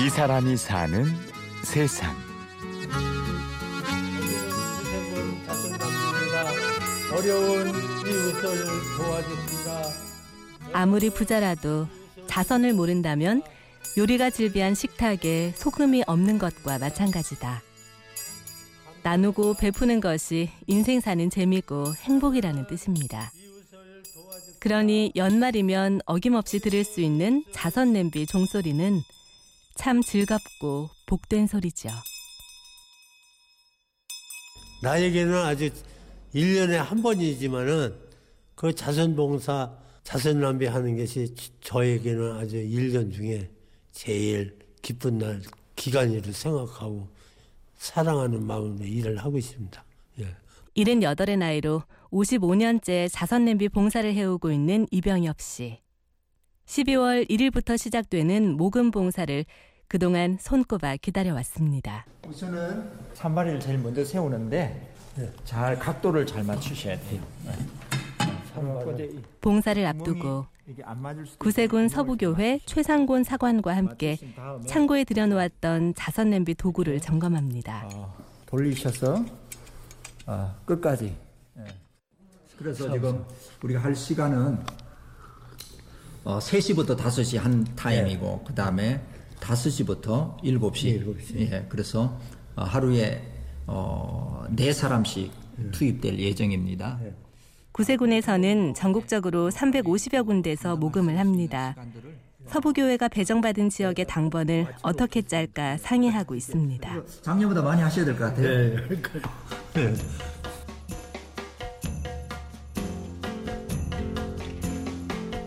이 사람이 사는 세상. 어려운 도와줍니다. 아무리 부자라도 자선을 모른다면 요리가 즐비한 식탁에 소금이 없는 것과 마찬가지다. 나누고 베푸는 것이 인생 사는 재미고 행복이라는 뜻입니다. 그러니 연말이면 어김없이 들을 수 있는 자선 냄비 종소리는 참 즐겁고 복된 소리죠. 나에게는 아주 1년에 한 번이지만은 그 자선봉사, 자선남비 하는 것이 저에게는 아주 1년 중에 제일 기쁜 날, 기간이를 생각하고 사랑하는 마음으로 일을 하고 있습니다. 예. 78의 나이로 55년째 자선냄비 봉사를 해오고 있는 이병엽 씨. 12월 1일부터 시작되는 모금 봉사를 그동안 손꼽아 기다려왔습니다. 우선은 산발이를 제일 먼저 세우는데 잘 각도를 잘 맞추셔야 돼요. 봉사를 앞두고 이게 안 맞을 수도 구세군 서부교회 최상곤 사관과 함께 창고에 들여놓았던 자선 냄비 도구를 점검합니다. 어, 돌리셔서 어, 끝까지. 예. 그래서 지금 우리가 할 시간은 어, 3시부터 5시 한 타임이고 그 다음에 5시부터 7시. 예, 그래서 어, 하루에 어, 4사람씩 투입될 예정입니다. 구세군에서는 전국적으로 350여 군데서 모금을 합니다. 서부교회가 배정받은 지역의 당번을 어떻게 짤까 상의하고 있습니다. 작년보다 많이 하셔야 될 것 같아요.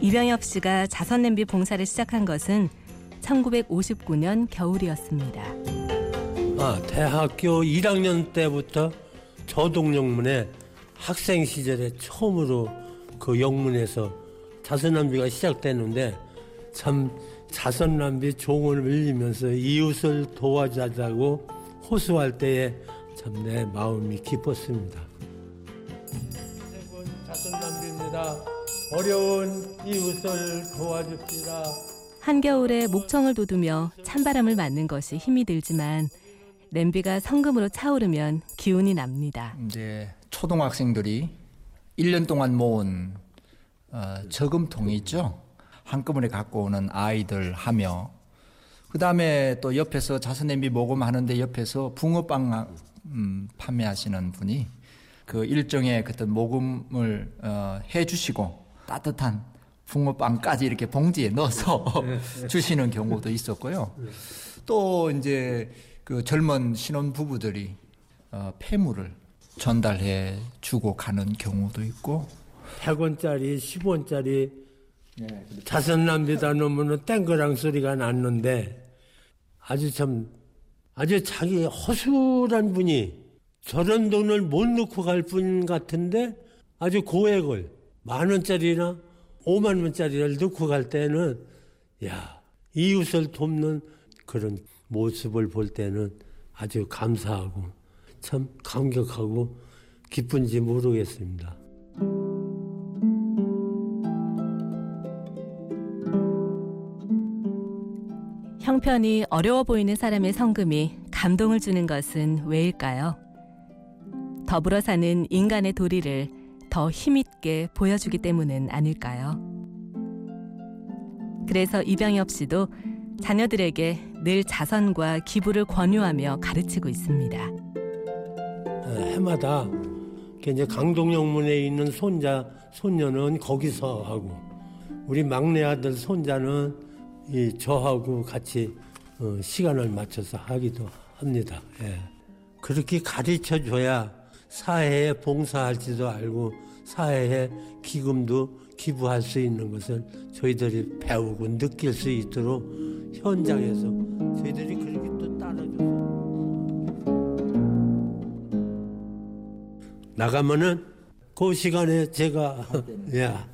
이병엽 씨가 자선냄비 봉사를 시작한 것은 1959년 겨울이었습니다. 아, 대학교 1학년 때부터 저동영문에 학생 시절에 처음으로 그 영문에서 자선남비가 시작됐는데 참 자선남비 종을 울리면서 이웃을 도와주자고 호소할 때에 참 내 마음이 기뻤습니다. 어려운 이웃을 도와줍시다. 한겨울에 목청을 돋우며 찬바람을 맞는 것이 힘이 들지만 냄비가 성금으로 차오르면 기운이 납니다. 이제 초등학생들이 1년 동안 모은 어, 저금통이 있죠. 한꺼번에 갖고 오는 아이들 하며 그 다음에 또 옆에서 자선냄비 모금하는데 옆에서 붕어빵 음, 판매하시는 분이 그 일정의 그떤 모금을 어, 해주시고 따뜻한 붕어빵까지 이렇게 봉지에 넣어서 주시는 경우도 있었고요. 또 이제 그 젊은 신혼 부부들이 어, 폐물을 전달해 주고 가는 경우도 있고. 100원짜리, 10원짜리 자선남비다 놓으면 땡그랑 소리가 났는데 아주 참 아주 자기 허술한 분이 저런 돈을 못 넣고 갈 분 같은데 아주 고액을 만 원짜리나 5만 원짜리를 넣고 갈 때는 야 이웃을 돕는 그런 모습을 볼 때는 아주 감사하고 참 감격하고 기쁜지 모르겠습니다. 형편이 어려워 보이는 사람의 성금이 감동을 주는 것은 왜일까요? 더불어 사는 인간의 도리를 더 힘있게 보여주기 때문은 아닐까요? 그래서 이병엽 씨도 자녀들에게 늘 자선과 기부를 권유하며 가르치고 있습니다. 해마다 이제 강동영문에 있는 손자 손녀는 거기서 하고 우리 막내 아들 손자는 이 저하고 같이 어, 시간을 맞춰서 하기도 합니다. 예. 그렇게 가르쳐 줘야 사회에 봉사할 지도 알고 사회에 기금도 기부할 수 있는 것을 저희들이 배우고 느낄 수 있도록 현장에서 저희들이 그렇게 또 따라줘서 나가면은 그 시간에 제가 야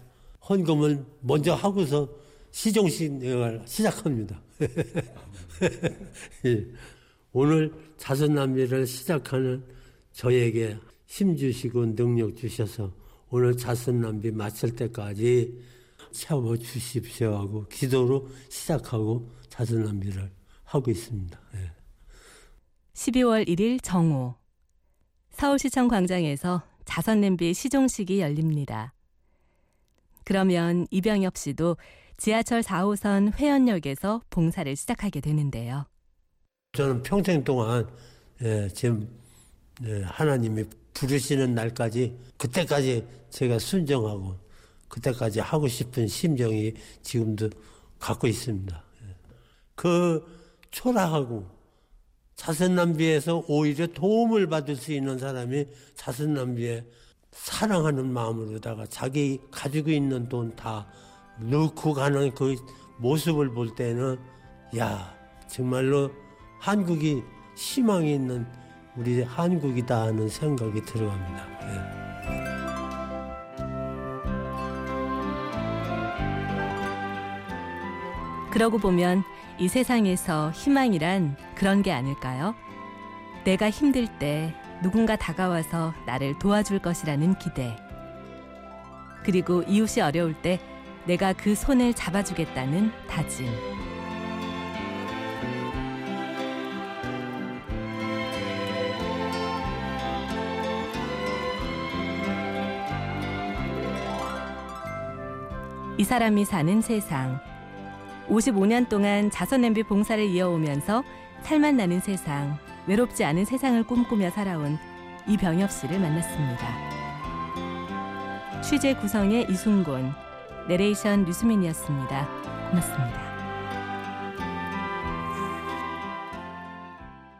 헌금을 먼저 하고서 시종신경을 시작합니다. 예. 오늘 자선남비를 시작하는 저에게 힘 주시고 능력 주셔서 오늘 자선남비 마칠 때까지 세워 주십시오 하고 기도로 시작하고 자선남비를 하고 있습니다. 예. 12월 1일 정오 서울시청 광장에서 자선냄비 시종식이 열립니다. 그러면 이병엽 씨도 지하철 4호선 회원역에서 봉사를 시작하게 되는데요. 저는 평생 동안 예, 지금 예, 하나님이 부르시는 날까지 그때까지 제가 순정하고 그때까지 하고 싶은 심정이 지금도 갖고 있습니다. 예. 그 초라하고 자선남비에서 오히려 도움을 받을 수 있는 사람이 자선남비에 사랑하는 마음으로다가 자기 가지고 있는 돈 다 넣고 가는 그 모습을 볼 때는 야 정말로 한국이 희망이 있는 우리 한국이다 하는 생각이 들어갑니다. 예. 그러고 보면 이 세상에서 희망이란 그런 게 아닐까요? 내가 힘들 때 누군가 다가와서 나를 도와줄 것이라는 기대. 그리고 이웃이 어려울 때 내가 그 손을 잡아주겠다는 다짐. 이 사람이 사는 세상. 55년 동안 자선 냄비 봉사를 이어오면서 살만 나는 세상, 외롭지 않은 세상을 꿈꾸며 살아온 이병엽 씨를 만났습니다. 취재 구성의 이순곤, 내레이션 류수민이었습니다. 고맙습니다.